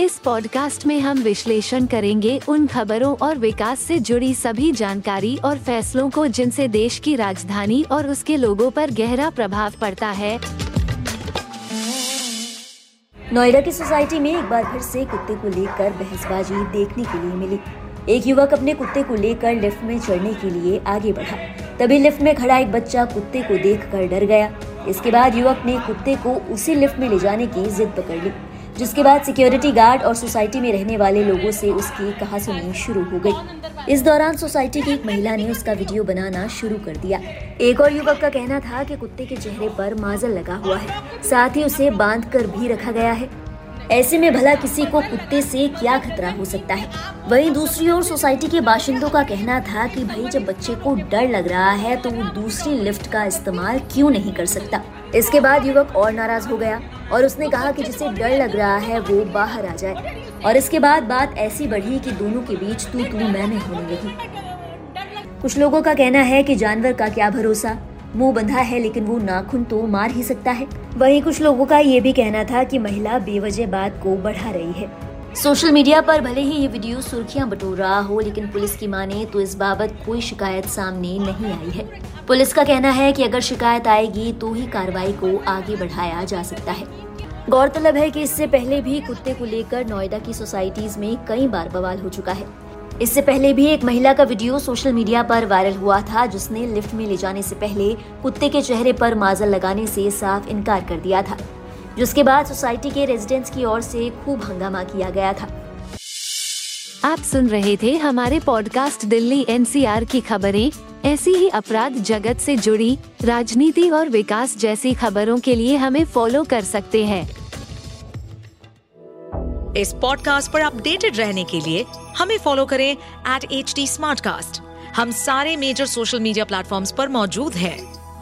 इस पॉडकास्ट में हम विश्लेषण करेंगे उन खबरों और विकास से जुड़ी सभी जानकारी और फैसलों को जिनसे देश की राजधानी और उसके लोगों पर गहरा प्रभाव पड़ता है। नोएडा की सोसाइटी में एक बार फिर से कुत्ते को लेकर बहसबाजी देखने के लिए मिली। एक युवक अपने कुत्ते को लेकर लिफ्ट में चढ़ने के लिए आगे बढ़ा। तभी लिफ्ट में खड़ा एक बच्चा कुत्ते को देखकर डर गया। इसके बाद युवक ने कुत्ते को उसी लिफ्ट में ले जाने की जिद पकड़ ली। जिसके बाद सिक्योरिटी गार्ड और सोसाइटी में रहने वाले लोगों से उसकी कहा सुनी शुरू हो गई। इस दौरान सोसाइटी की एक महिला ने उसका वीडियो बनाना शुरू कर दिया। एक और युवक का कहना था कि कुत्ते के चेहरे पर माजल लगा हुआ है। साथ ही उसे बाँध कर भी रखा गया है। ऐसे में भला किसी को कुत्ते से क्या खतरा हो सकता है? वहीं दूसरी ओर सोसाइटी के बाशिंदों का कहना था कि भाई, जब बच्चे को डर लग रहा है तो वो दूसरी लिफ्ट का इस्तेमाल क्यों नहीं कर सकता? इसके बाद युवक और नाराज़ हो गया। और उसने कहा कि जिसे डर लग रहा है वो बाहर आ जाए। और इसके बाद बात ऐसी बढ़ी कि दोनों के बीच तू तू मैं मैं होने लगी। कुछ लोगों का कहना है कि जानवर का क्या भरोसा? मुँह बंधा है लेकिन वो नाखून तो मार ही सकता है। वहीं कुछ लोगों का ये भी कहना था कि महिला बेवजह बात को बढ़ा रही है। सोशल मीडिया पर भले ही ये वीडियो सुर्खियाँ बटोर रहा हो, लेकिन पुलिस की माने तो इस बाबत कोई शिकायत सामने नहीं आई है। पुलिस का कहना है कि अगर शिकायत आएगी तो ही कार्रवाई को आगे बढ़ाया जा सकता है। गौरतलब है कि इससे पहले भी कुत्ते को लेकर नोएडा की सोसाइटीज में कई बार बवाल हो चुका है। इससे पहले भी एक महिला का वीडियो सोशल मीडिया पर वायरल हुआ था, जिसने लिफ्ट में ले जाने से पहले कुत्ते के चेहरे पर माजल लगाने से साफ़ इनकार कर दिया था। जिसके बाद सोसाइटी के रेजिडेंट्स की ओर से खूब हंगामा किया गया था। आप सुन रहे थे हमारे पॉडकास्ट दिल्ली एनसीआर की खबरें। ऐसी ही अपराध जगत से जुड़ी राजनीति और विकास जैसी खबरों के लिए हमें फॉलो कर सकते हैं। इस पॉडकास्ट पर अपडेटेड रहने के लिए हमें फॉलो करें एट एच हम सारे मेजर सोशल मीडिया प्लेटफॉर्म पर मौजूद हैं।